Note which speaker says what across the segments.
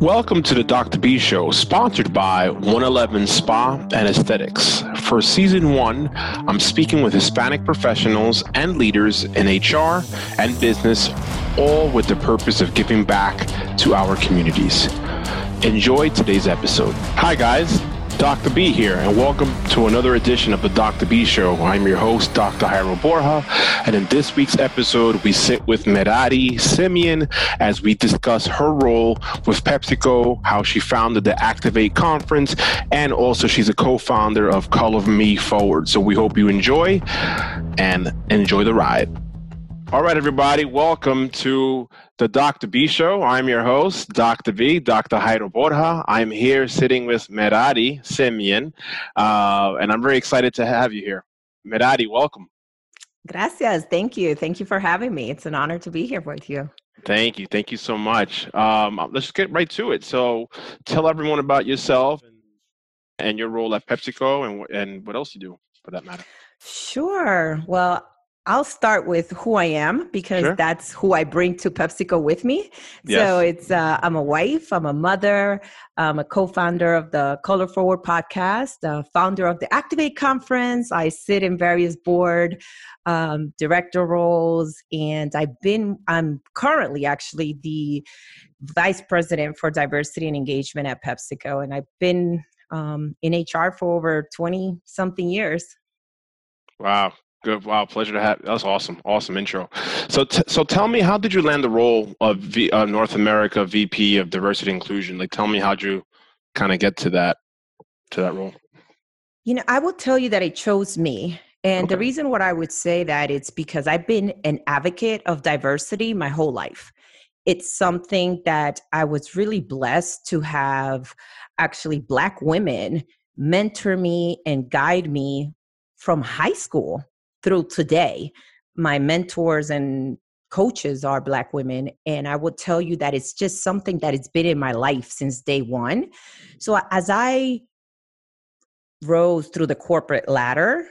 Speaker 1: Welcome to the Dr. B Show, sponsored by 111 Spa and Aesthetics. For season one, I'm speaking with Hispanic professionals and leaders in HR and business, all with the purpose of giving back to our communities. Enjoy today's episode. Hi, guys. Dr. B here, and welcome to another edition of the Dr. B Show. I'm your host, Dr. Jairo Borja, and in this week's episode, we sit with Merari Simeon as we discuss her role with PepsiCo, how she founded the Activate Conference, and also she's a co-founder of Color Me Forward. So we hope you enjoy and enjoy the ride. All right, everybody, welcome to the Dr. B Show. I'm your host, Dr. B, Dr. Jairo Borja. I'm here sitting with Merari Simeon, uh, and I'm very excited to have you here. Merari, welcome.
Speaker 2: Gracias. Thank you. Thank you for having me. It's an honor to be here with you.
Speaker 1: Thank you. Thank you so much. Um, let's get right to it. So, tell everyone about yourself and, and your role at PepsiCo and, and what else you do for that matter.
Speaker 2: Sure. Well, I'll start with who I am because sure. that's who I bring to PepsiCo with me. Yes. So it's uh, I'm a wife, I'm a mother, I'm a co-founder of the Color Forward podcast, uh, founder of the Activate Conference. I sit in various board um, director roles, and I've been I'm currently actually the vice president for diversity and engagement at PepsiCo, and I've been um, in HR for over twenty something years.
Speaker 1: Wow, Good. Wow. Pleasure to have. That's awesome. Awesome intro. So, t- so tell me, how did you land the role of v- uh, North America VP of Diversity Inclusion? Like, tell me how you kind of get to that to that role.
Speaker 2: You know, I will tell you that it chose me. And okay. the reason what I would say that it's because I've been an advocate of diversity my whole life. It's something that I was really blessed to have actually black women mentor me and guide me from high school through today my mentors and coaches are black women and i will tell you that it's just something that it's been in my life since day one. So as i rose through the corporate ladder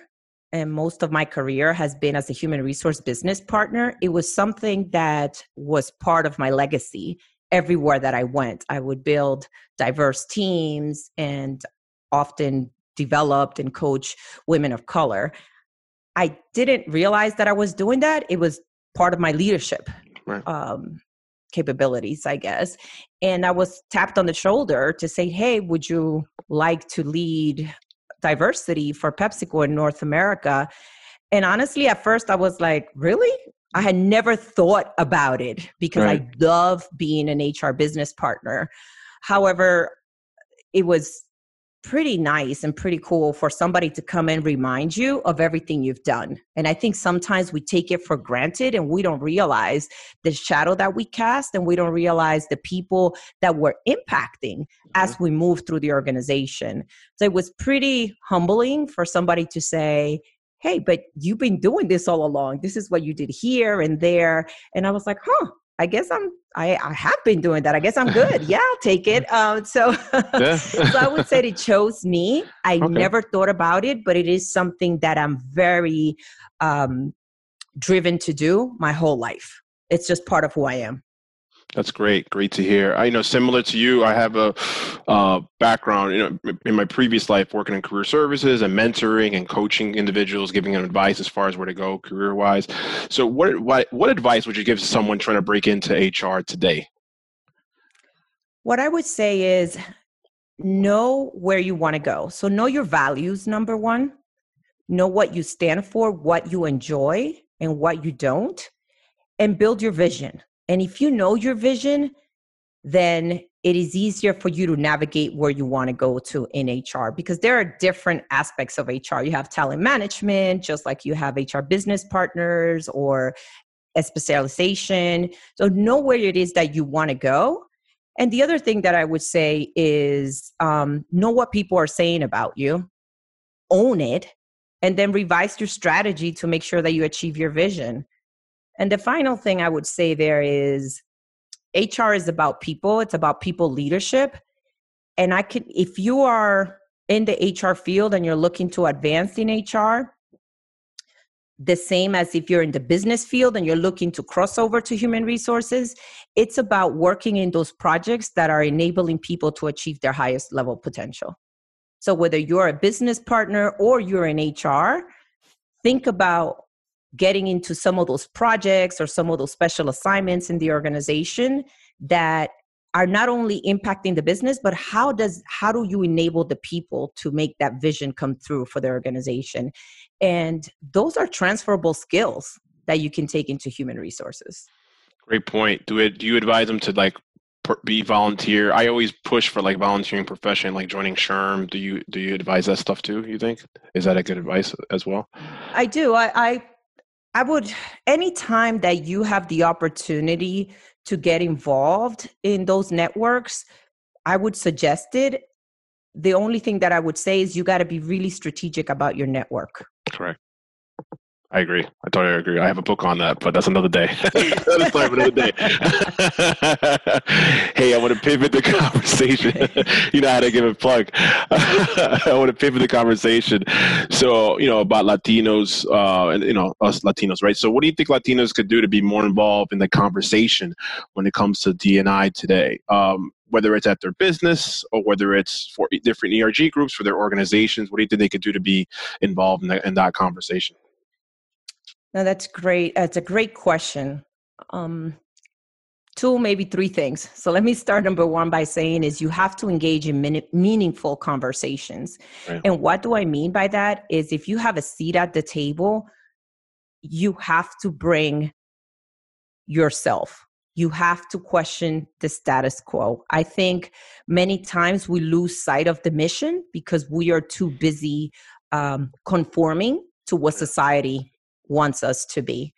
Speaker 2: and most of my career has been as a human resource business partner it was something that was part of my legacy everywhere that i went. I would build diverse teams and often developed and coach women of color I didn't realize that I was doing that. It was part of my leadership right. um, capabilities, I guess. And I was tapped on the shoulder to say, hey, would you like to lead diversity for PepsiCo in North America? And honestly, at first I was like, really? I had never thought about it because right. I love being an HR business partner. However, it was pretty nice and pretty cool for somebody to come and remind you of everything you've done. And I think sometimes we take it for granted and we don't realize the shadow that we cast and we don't realize the people that we're impacting as mm-hmm. we move through the organization. So it was pretty humbling for somebody to say, Hey, but you've been doing this all along. This is what you did here and there. And I was like, huh, I guess I'm I, I have been doing that. I guess I'm good. Yeah, I'll take it. Um, so, so I would say it chose me. I okay. never thought about it, but it is something that I'm very um, driven to do my whole life. It's just part of who I am.
Speaker 1: That's great. Great to hear. I you know similar to you. I have a uh, background, you know, in my previous life working in career services and mentoring and coaching individuals, giving them advice as far as where to go career wise. So, what what what advice would you give to someone trying to break into HR today?
Speaker 2: What I would say is know where you want to go. So, know your values. Number one, know what you stand for, what you enjoy, and what you don't, and build your vision and if you know your vision, then it is easier for you to navigate where you want to go to in HR because there are different aspects of HR. You have talent management, just like you have HR business partners or a specialization. So know where it is that you want to go. And the other thing that I would say is um, know what people are saying about you, own it, and then revise your strategy to make sure that you achieve your vision. And the final thing I would say there is HR is about people, it's about people leadership. And I can, if you are in the HR field and you're looking to advance in HR, the same as if you're in the business field and you're looking to cross over to human resources. It's about working in those projects that are enabling people to achieve their highest level potential. So, whether you're a business partner or you're in HR, think about getting into some of those projects or some of those special assignments in the organization that are not only impacting the business but how does how do you enable the people to make that vision come through for the organization? And those are transferable skills that you can take into human resources.
Speaker 1: Great point. Do it do you advise them to like be volunteer? I always push for like volunteering profession like joining SHRM do you do you advise that stuff too you think? Is that a good advice as well?
Speaker 2: I do. I i, I would anytime that you have the opportunity to get involved in those networks, I would suggest it. The only thing that I would say is you got to be really strategic about your network.
Speaker 1: Correct. I agree. I totally agree. I have a book on that, but that's another day. that's another day. hey, I want to pivot the conversation. you know how to give a plug. I want to pivot the conversation. So, you know, about Latinos, uh, and you know, us Latinos, right? So, what do you think Latinos could do to be more involved in the conversation when it comes to DNI today? Um, whether it's at their business or whether it's for different ERG groups for their organizations, what do you think they could do to be involved in, the, in that conversation?
Speaker 2: No, that's great. That's a great question. Um, two, maybe three things. So let me start number one by saying is you have to engage in min- meaningful conversations. Right. And what do I mean by that? Is if you have a seat at the table, you have to bring yourself. You have to question the status quo. I think many times we lose sight of the mission because we are too busy um, conforming to what society wants us to be.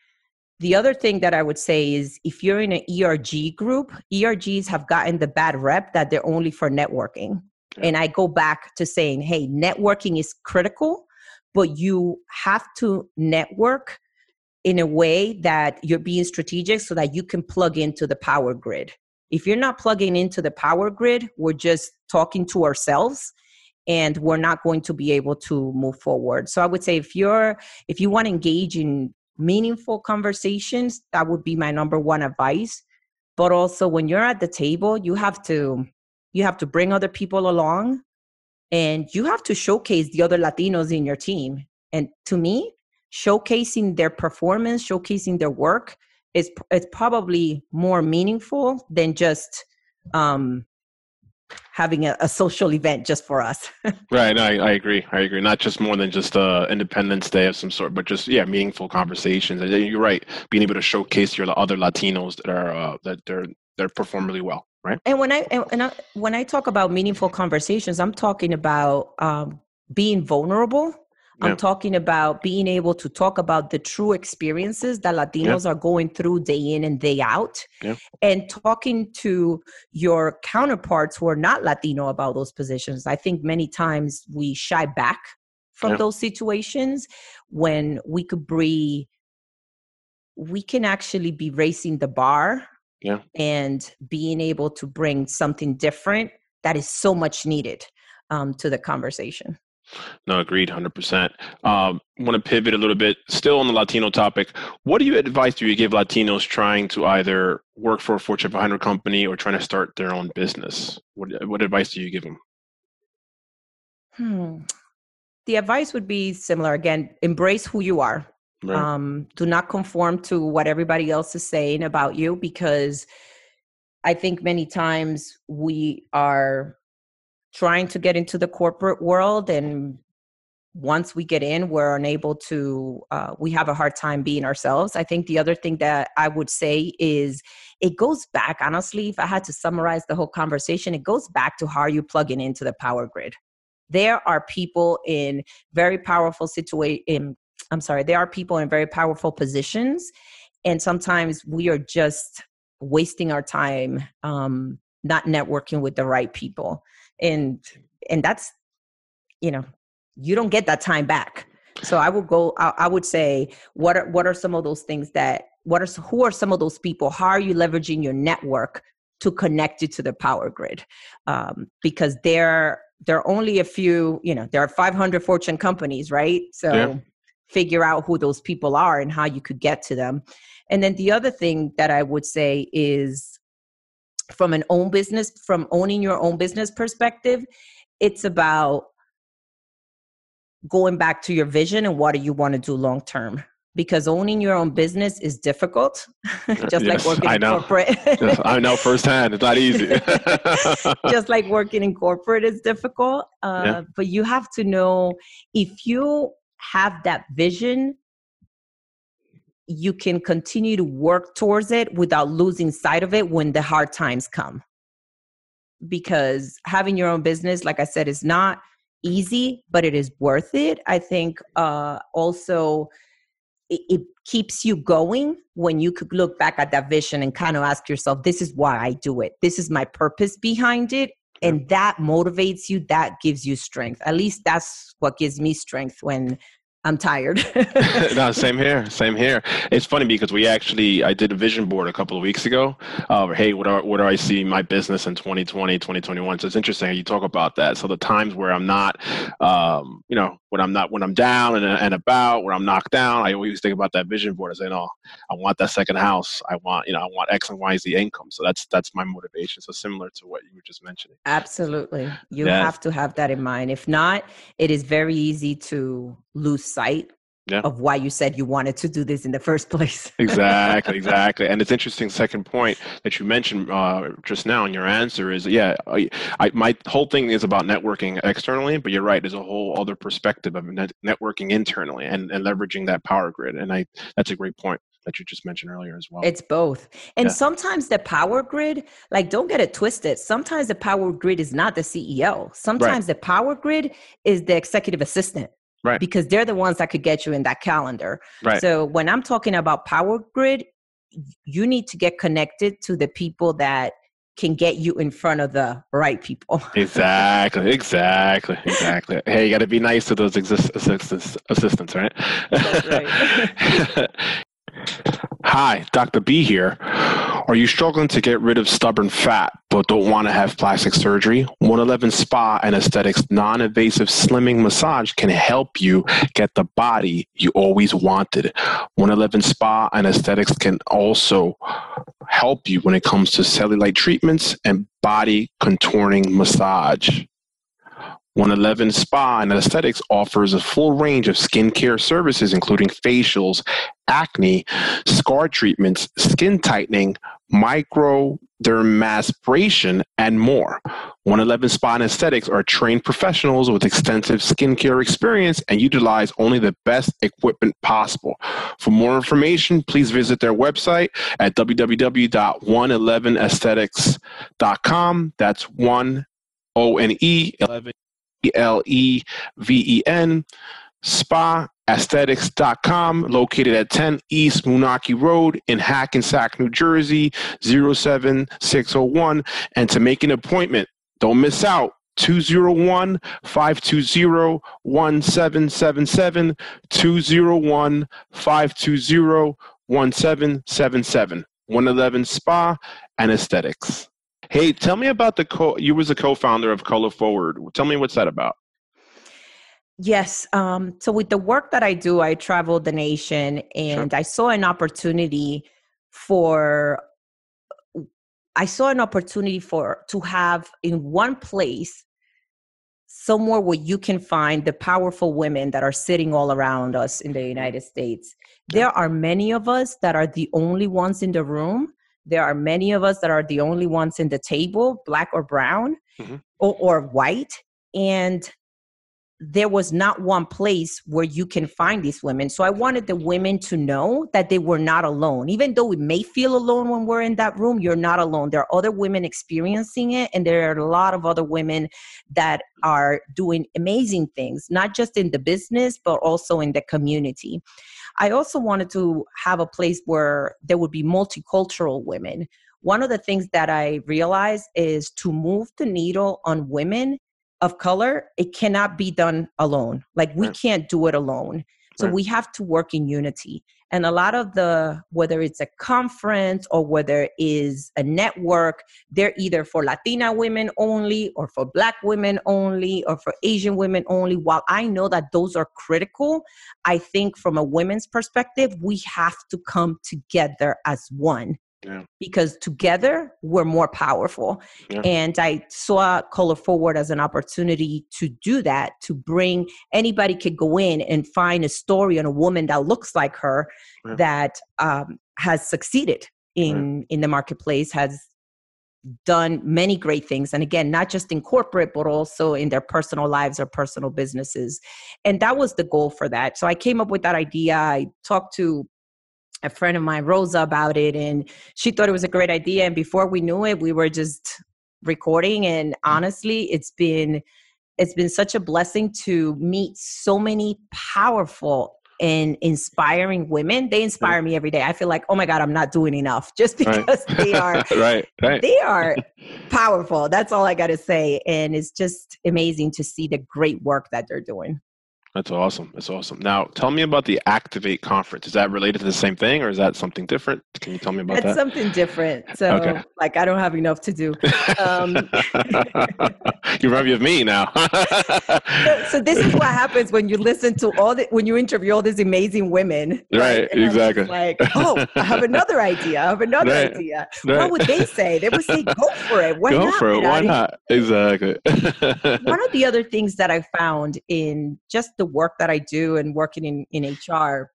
Speaker 2: The other thing that I would say is if you're in an ERG group, ERGs have gotten the bad rep that they're only for networking. And I go back to saying, hey, networking is critical, but you have to network in a way that you're being strategic so that you can plug into the power grid. If you're not plugging into the power grid, we're just talking to ourselves and we're not going to be able to move forward. So i would say if you're if you want to engage in meaningful conversations that would be my number one advice. But also when you're at the table you have to you have to bring other people along and you have to showcase the other latinos in your team. And to me showcasing their performance showcasing their work is it's probably more meaningful than just um having a, a, social event just for us.
Speaker 1: right. I, I, agree. I agree. Not just more than just a Independence Day of some sort, but just yeah, meaningful conversations. And you're right. Being able to showcase your other Latinos that are uh, that they're they're perform really well. Right.
Speaker 2: And when I and, and I, when I talk about meaningful conversations, I'm talking about um, being vulnerable I'm talking about being able to talk about the true experiences that Latinos are going through day in and day out, and talking to your counterparts who are not Latino about those positions. I think many times we shy back from those situations when we could be, we can actually be raising the bar
Speaker 1: yeah.
Speaker 2: and being able to bring something different that is so much needed um, to the conversation.
Speaker 1: No, agreed, hundred percent. Um, Want to pivot a little bit, still on the Latino topic. What do you advise do you give Latinos trying to either work for a Fortune 500 company or trying to start their own business? What what advice do you give them?
Speaker 2: Hmm. The advice would be similar. Again, embrace who you are. Right. Um, do not conform to what everybody else is saying about you because I think many times we are trying to get into the corporate world and once we get in we're unable to uh, we have a hard time being ourselves. I think the other thing that i would say is it goes back honestly if i had to summarize the whole conversation it goes back to how are you plugging into the power grid? There are people in very powerful situation i'm sorry there are people in very powerful positions and sometimes we are just wasting our time um, not networking with the right people and and that's you know you don't get that time back. So i would go I, I, would say what are what are some of those things that what are who are some of those people? How are you leveraging your network to connect you to the power grid? Um, because there there are only a few you know there are 500 fortune companies right? So yeah. figure out who those people are and how you could get to them. And then the other thing that I would say is from an own business, from owning your own business perspective, it's about going back to your vision and what do you want to do long term because owning your own business is difficult just yes, like working
Speaker 1: I
Speaker 2: in
Speaker 1: know.
Speaker 2: corporate
Speaker 1: yes, i know firsthand it's not easy
Speaker 2: just like working in corporate is difficult uh, yeah. but you have to know if you have that vision you can continue to work towards it without losing sight of it when the hard times come. Because having your own business like i said is not easy but it is worth it i think uh also it, it keeps you going when you could look back at that vision and kind of ask yourself this is why i do it. This is my purpose behind it. And that motivates you that gives you strength. At least that's what gives me strength when I'm tired.
Speaker 1: no, same here. Same here. It's funny because we actually I did a vision board a couple of weeks ago. Uh, hey, what are, what do I see my business in 2020, 2021? So it's interesting you talk about that. So the times where I'm not, um, you know, when I'm not when I'm down and, and about, where I'm knocked down, I always think about that vision board. I say, no, I want that second house. I want, you know, I want X and Y Z income. So that's that's my motivation. So similar to what you were just mentioning.
Speaker 2: Absolutely, you have to have that in mind. If not, it is very easy to lose sight yeah. of why you said you wanted to do this in the first place.
Speaker 1: exactly, exactly. And it's interesting. Second point that you mentioned uh, just now in your answer is, yeah, I, I, my whole thing is about networking externally, but you're right. There's a whole other perspective of net- networking internally and, and leveraging that power grid. And I, that's a great point that you just mentioned earlier as well.
Speaker 2: It's both. And yeah. sometimes the power grid, like don't get it twisted. Sometimes the power grid is not the CEO. Sometimes right. the power grid is the executive assistant
Speaker 1: right
Speaker 2: because they're the ones that could get you in that calendar
Speaker 1: right
Speaker 2: so when i'm talking about power grid you need to get connected to the people that can get you in front of the right people
Speaker 1: exactly exactly exactly hey you got to be nice to those exist- assistants assistants right, right. Hi, Dr. B here. Are you struggling to get rid of stubborn fat but don't want to have plastic surgery? 111 Spa and Aesthetics non invasive slimming massage can help you get the body you always wanted. 111 Spa and Aesthetics can also help you when it comes to cellulite treatments and body contouring massage. 111 Spa and Aesthetics offers a full range of skincare services, including facials, acne, scar treatments, skin tightening, microdermabrasion, and more. 111 Spa and Aesthetics are trained professionals with extensive skincare experience and utilize only the best equipment possible. For more information, please visit their website at www.111aesthetics.com. That's 1 O N E 11 L E V E N, spa aesthetics.com, located at 10 East Moonachie Road in Hackensack, New Jersey, 07601. And to make an appointment, don't miss out. 201 520 1777 201 520 1777 111 Spa and Aesthetics. Hey, tell me about the co. You was a co-founder of Color Forward. Tell me what's that about.
Speaker 2: Yes. Um, so with the work that I do, I travel the nation, and sure. I saw an opportunity for. I saw an opportunity for to have in one place somewhere where you can find the powerful women that are sitting all around us in the United States. There are many of us that are the only ones in the room there are many of us that are the only ones in the table, black or brown mm-hmm. or, or white. And there was not one place where you can find these women. So I wanted the women to know that they were not alone. Even though we may feel alone when we're in that room, you're not alone. There are other women experiencing it, and there are a lot of other women that are doing amazing things, not just in the business, but also in the community. I also wanted to have a place where there would be multicultural women. One of the things that I realized is to move the needle on women of color, it cannot be done alone. Like we can't do it alone. So right. we have to work in unity. And a lot of the, whether it's a conference or whether it is a network, they're either for Latina women only or for Black women only or for Asian women only. While I know that those are critical, I think from a women's perspective, we have to come together as one yeah. because together we're more powerful. Yeah. And I saw Color Forward as an opportunity to do that, to bring anybody could go in and find a story on a woman that looks like her yeah. that um, has succeeded in in the marketplace, has done many great things and again not just in corporate but also in their personal lives or personal businesses and that was the goal for that so i came up with that idea i talked to a friend of mine, Rosa, about it, and she thought it was a great idea. And before we knew it, we were just recording. And honestly, it's been it's been such a blessing to meet so many powerful and inspiring women. They inspire me every day. I feel like, oh my God, I'm not doing enough just because right. they are
Speaker 1: right, right.
Speaker 2: They are powerful. That's all I gotta say. And it's just amazing to see the great work that they're doing.
Speaker 1: That's awesome. That's awesome. Now, tell me about the Activate conference. Is that related to the same thing, or is that something different? Can you tell me about
Speaker 2: it's
Speaker 1: that?
Speaker 2: It's something different. So, okay. like, I don't have enough to do. Um,
Speaker 1: you remind me of me now.
Speaker 2: so, so, this is what happens when you listen to all the when you interview all these amazing women.
Speaker 1: Right. right? Exactly.
Speaker 2: Like, oh, I have another idea. I have another right. idea. Right. What would they say? They would say, "Go for it. Why not?
Speaker 1: go
Speaker 2: not?
Speaker 1: for it. Why not?" Exactly.
Speaker 2: One of the other things that I found in just the work that I do and working in, in HR,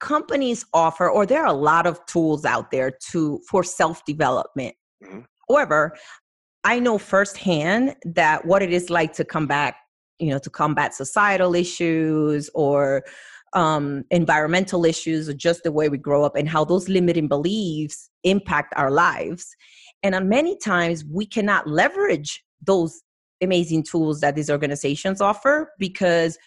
Speaker 2: companies offer, or there are a lot of tools out there to for self-development. Mm-hmm. However, I know firsthand that what it is like to come back, you know, to combat societal issues or um, environmental issues or just the way we grow up and how those limiting beliefs impact our lives. And on many times we cannot leverage those amazing tools that these organizations offer because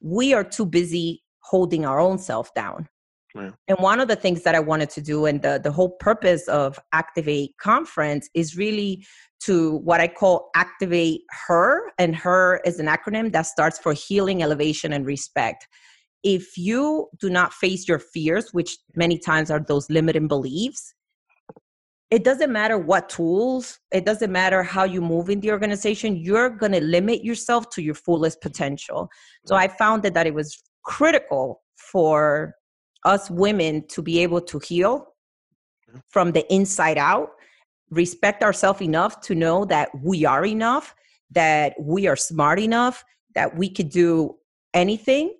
Speaker 2: we are too busy holding our own self down. Yeah. And one of the things that I wanted to do, and the, the whole purpose of Activate Conference is really to what I call Activate Her. And Her is an acronym that starts for Healing, Elevation, and Respect. If you do not face your fears, which many times are those limiting beliefs, it doesn't matter what tools, it doesn't matter how you move in the organization, you're going to limit yourself to your fullest potential. So I found that, that it was critical for us women to be able to heal mm-hmm. from the inside out, respect ourselves enough to know that we are enough, that we are smart enough, that we could do anything.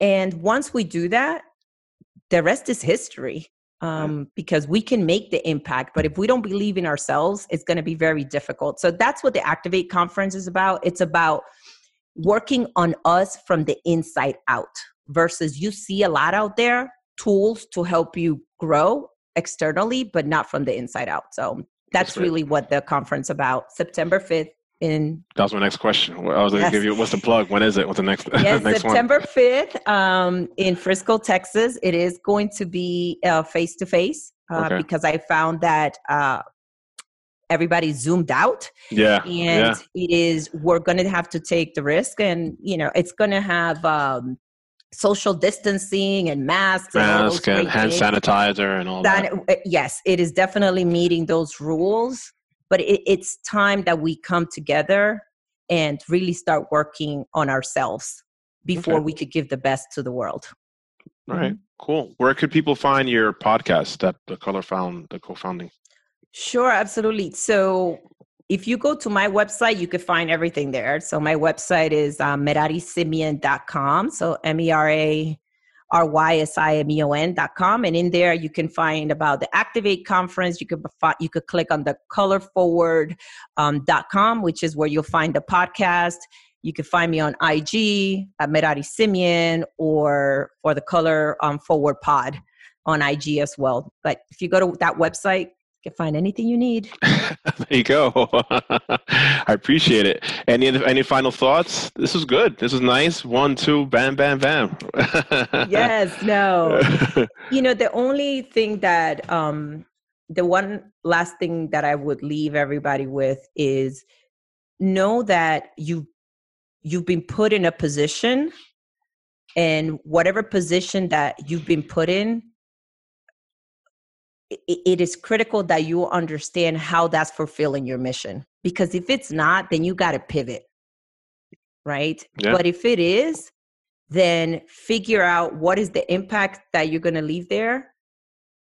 Speaker 2: And once we do that, the rest is history um, because we can make the impact. But if we don't believe in ourselves, it's going to be very difficult. So that's what the Activate conference is about. It's about working on us from the inside out versus you see a lot out there tools to help you grow externally, but not from the inside out. So that's, really what the conference about. September 5th in
Speaker 1: that was my next question i was going to yes. give you what's the plug when is it what's the next
Speaker 2: yes
Speaker 1: next
Speaker 2: september one? 5th um, in frisco texas it is going to be face to face because i found that uh, everybody zoomed out
Speaker 1: yeah
Speaker 2: and
Speaker 1: yeah.
Speaker 2: it is we're going to have to take the risk and you know it's going to have um, social distancing and masks
Speaker 1: Mask and, and hand sanitizer and all that,
Speaker 2: that. Yes, it is definitely meeting those rules but it, it's time that we come together and really start working on ourselves before okay. we could give the best to the world
Speaker 1: All right mm-hmm. cool where could people find your podcast that the color found the co-founding
Speaker 2: sure absolutely so if you go to my website, you can find everything there. So my website is um, merarisimeon.com. So M-E-R-A R-Y-S-I-M-E-O-N dot com. And in there, you can find about the Activate conference. You could, you could click on the colorforward um, which is where you'll find the podcast. You can find me on IG at Merari Simeon or for the Color um, Forward Pod on IG as well. But if you go to that website, can find anything you need.
Speaker 1: there you go. I appreciate it. Any any final thoughts? This is good. This is nice. One, two, bam, bam, bam.
Speaker 2: yes. No. you know, the only thing that um, the one last thing that I would leave everybody with is know that you you've been put in a position and whatever position that you've been put in it is critical that you understand how that's fulfilling your mission because if it's not then you got to pivot right yeah. but if it is then figure out what is the impact that you're going to leave there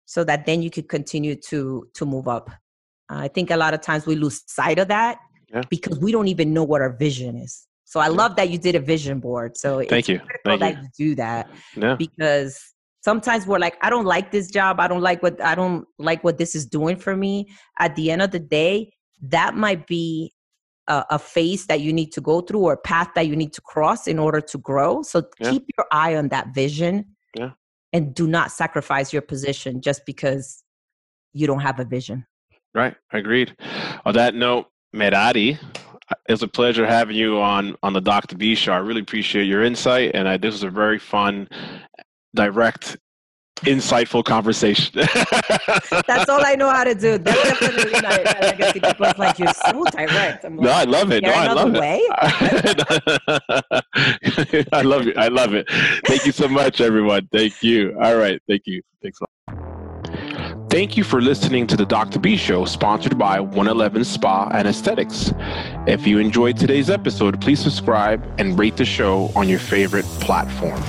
Speaker 2: so that then you could continue to to move up i think a lot of times we lose sight of that yeah. because we don't even know what our vision is so i yeah. love that you did a vision board so
Speaker 1: thank you
Speaker 2: thank
Speaker 1: that
Speaker 2: you. you do that because sometimes we're like i don't like this job i don't like what i don't like what this is doing for me at the end of the day that might be a, a phase that you need to go through or a path that you need to cross in order to grow so yeah. keep your eye on that vision
Speaker 1: yeah.
Speaker 2: and do not sacrifice your position just because you don't have a vision
Speaker 1: right agreed on that note merari it's a pleasure having you on on the Dr. B show. I really appreciate your insight, and I, this was a very fun direct insightful conversation.
Speaker 2: That's all I know how to do. That's definitely legacy. People like you're so direct.
Speaker 1: I'm like, no, I love it. No, I love way? it. I love it. I love it. Thank you so much, everyone. Thank you. All right. Thank you. Thanks a lot. Thank you for listening to the Dr. B Show, sponsored by 111 Spa and Aesthetics. If you enjoyed today's episode, please subscribe and rate the show on your favorite platform.